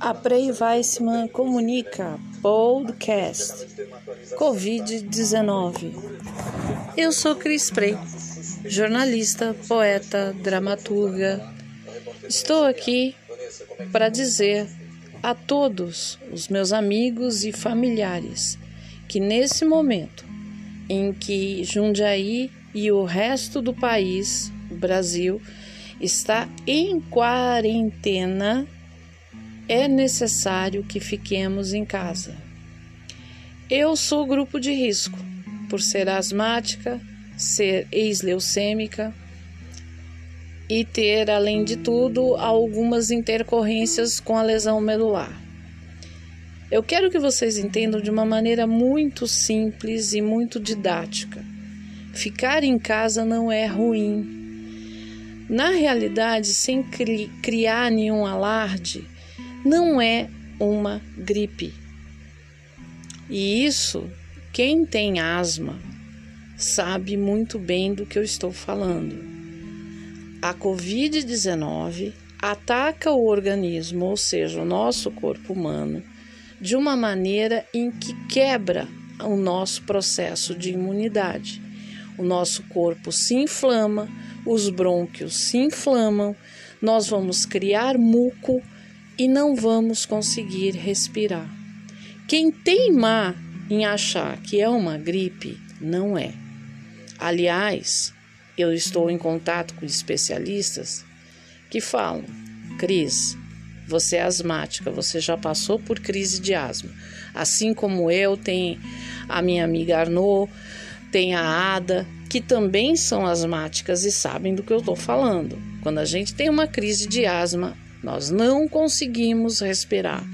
A Prey Weissman comunica podcast Covid-19. Eu sou Cris Prey, jornalista, poeta, dramaturga. Estou aqui para dizer a todos os meus amigos e familiares que nesse momento em que Jundiaí e o resto do país, Brasil, está em quarentena, é necessário que fiquemos em casa. Eu sou grupo de risco, por ser asmática, ser ex-leucêmica e ter, além de tudo, algumas intercorrências com a lesão medular. Eu quero que vocês entendam de uma maneira muito simples e muito didática. Ficar em casa não é ruim. Na realidade, sem cri criar nenhum alarde, não é uma gripe. E isso, quem tem asma sabe muito bem do que eu estou falando. A Covid-19 ataca o organismo, ou seja, o nosso corpo humano de uma maneira em que quebra o nosso processo de imunidade. O nosso corpo se inflama, os brônquios se inflamam, nós vamos criar muco e não vamos conseguir respirar. Quem teimar em achar que é uma gripe, não é. Aliás, eu estou em contato com especialistas que falam: Cris, você é asmática, você já passou por crise de asma. Assim como eu, tem a minha amiga Arnaud, tem a Ada, que também são asmáticas e sabem do que eu estou falando. Quando a gente tem uma crise de asma, nós não conseguimos respirar.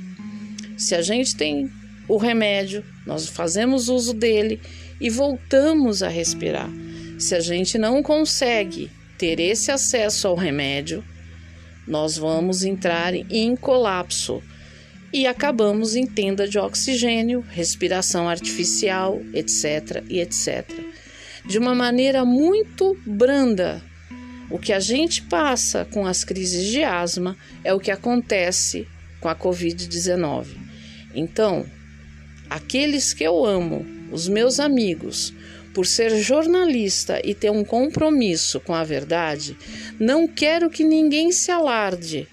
Se a gente tem o remédio, nós fazemos uso dele e voltamos a respirar. Se a gente não consegue ter esse acesso ao remédio, nós vamos entrar em colapso e acabamos em tenda de oxigênio, respiração artificial, etc. e etc. De uma maneira muito branda. O que a gente passa com as crises de asma é o que acontece com a Covid-19. Então, aqueles que eu amo, os meus amigos, por ser jornalista e ter um compromisso com a verdade, não quero que ninguém se alarde.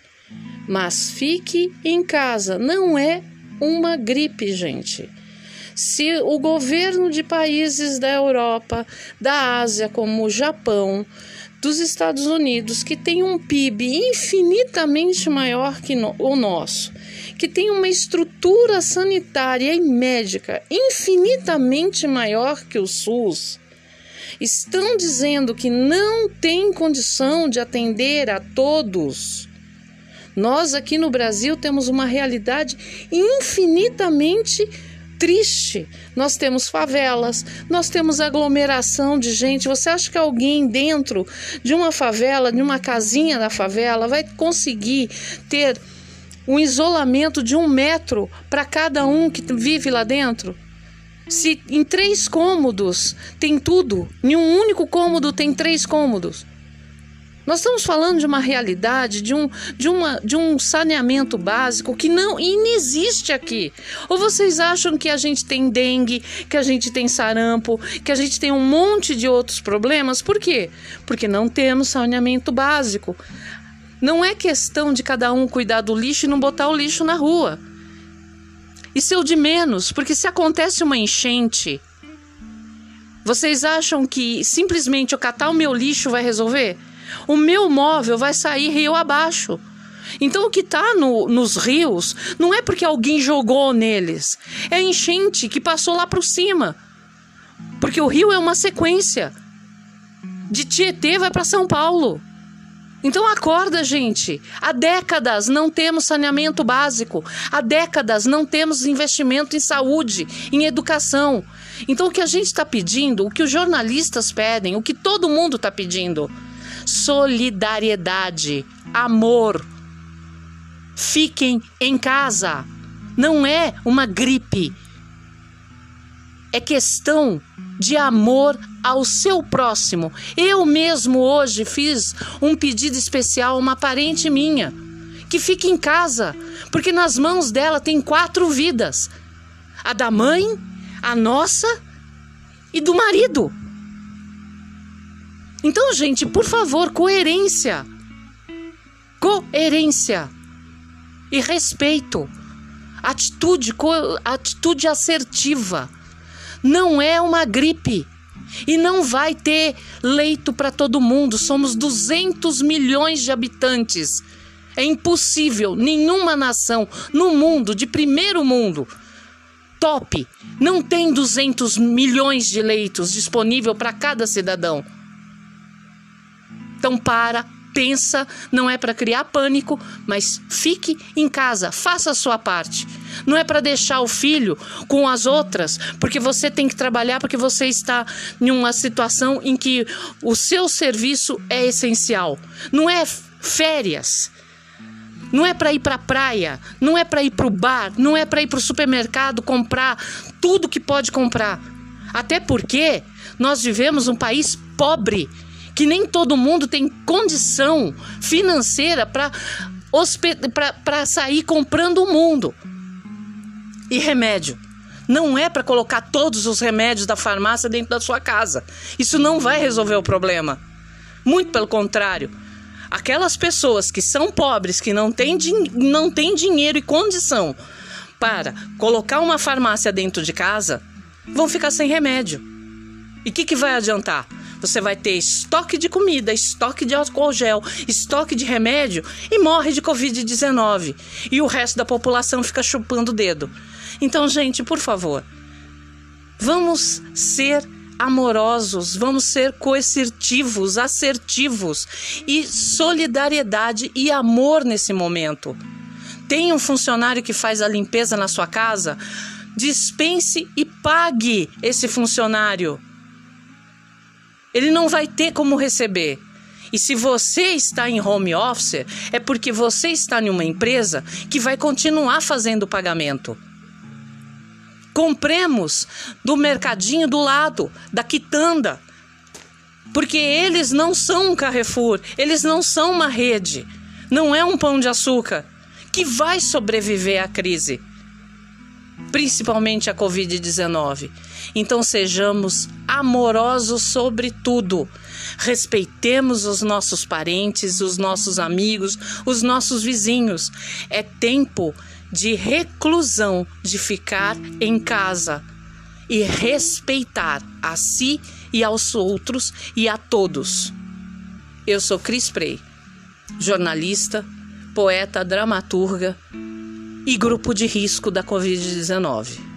Mas fique em casa, não é uma gripe, gente. Se o governo de países da Europa, da Ásia, como o Japão, dos Estados Unidos, que tem um PIB infinitamente maior que no, o nosso, que tem uma estrutura sanitária e médica infinitamente maior que o SUS, estão dizendo que não tem condição de atender a todos. Nós aqui no Brasil temos uma realidade infinitamente triste. Nós temos favelas, nós temos aglomeração de gente. Você acha que alguém dentro de uma favela, de uma casinha da favela, vai conseguir ter um isolamento de um metro para cada um que vive lá dentro? Se em três cômodos tem tudo, em um único cômodo tem três cômodos. Nós estamos falando de uma realidade, de um, de uma, de um saneamento básico que não inexiste aqui. Ou vocês acham que a gente tem dengue, que a gente tem sarampo, que a gente tem um monte de outros problemas? Por quê? Porque não temos saneamento básico. Não é questão de cada um cuidar do lixo e não botar o lixo na rua. Isso é o de menos, porque se acontece uma enchente, vocês acham que simplesmente eu catar o meu lixo vai resolver? O meu móvel vai sair rio abaixo. Então, o que está no, nos rios não é porque alguém jogou neles, é enchente que passou lá para cima. Porque o rio é uma sequência. De Tietê vai para São Paulo. Então acorda, gente. Há décadas não temos saneamento básico. Há décadas não temos investimento em saúde, em educação. Então o que a gente está pedindo, o que os jornalistas pedem, o que todo mundo está pedindo, solidariedade, amor. Fiquem em casa. Não é uma gripe. É questão de amor ao seu próximo. Eu mesmo hoje fiz um pedido especial a uma parente minha que fique em casa, porque nas mãos dela tem quatro vidas: a da mãe, a nossa e do marido. Então, gente, por favor, coerência. Coerência e respeito. Atitude, atitude assertiva. Não é uma gripe. E não vai ter leito para todo mundo. Somos 200 milhões de habitantes. É impossível nenhuma nação no mundo, de primeiro mundo, top, não tem 200 milhões de leitos disponível para cada cidadão. Então para, pensa, não é para criar pânico, mas fique em casa, faça a sua parte. Não é para deixar o filho com as outras, porque você tem que trabalhar, porque você está em uma situação em que o seu serviço é essencial. Não é férias. Não é para ir para a praia, não é para ir para o bar, não é para ir para o supermercado comprar tudo que pode comprar. Até porque nós vivemos um país pobre que nem todo mundo tem condição financeira para sair comprando o mundo. E remédio. Não é para colocar todos os remédios da farmácia dentro da sua casa. Isso não vai resolver o problema. Muito pelo contrário. Aquelas pessoas que são pobres, que não têm, não têm dinheiro e condição para colocar uma farmácia dentro de casa, vão ficar sem remédio. E o que, que vai adiantar? Você vai ter estoque de comida, estoque de álcool gel, estoque de remédio e morre de Covid-19. E o resto da população fica chupando o dedo. Então, gente, por favor, vamos ser amorosos, vamos ser coercitivos, assertivos e solidariedade e amor nesse momento. Tem um funcionário que faz a limpeza na sua casa? Dispense e pague esse funcionário ele não vai ter como receber. E se você está em home office, é porque você está em uma empresa que vai continuar fazendo o pagamento. Compremos do mercadinho do lado, da quitanda. Porque eles não são um Carrefour, eles não são uma rede, não é um pão de açúcar que vai sobreviver à crise principalmente a Covid-19. Então sejamos amorosos sobre tudo. Respeitemos os nossos parentes, os nossos amigos, os nossos vizinhos. É tempo de reclusão, de ficar em casa e respeitar a si e aos outros e a todos. Eu sou Cris Prey, jornalista, poeta, dramaturga e grupo de risco da Covid-19.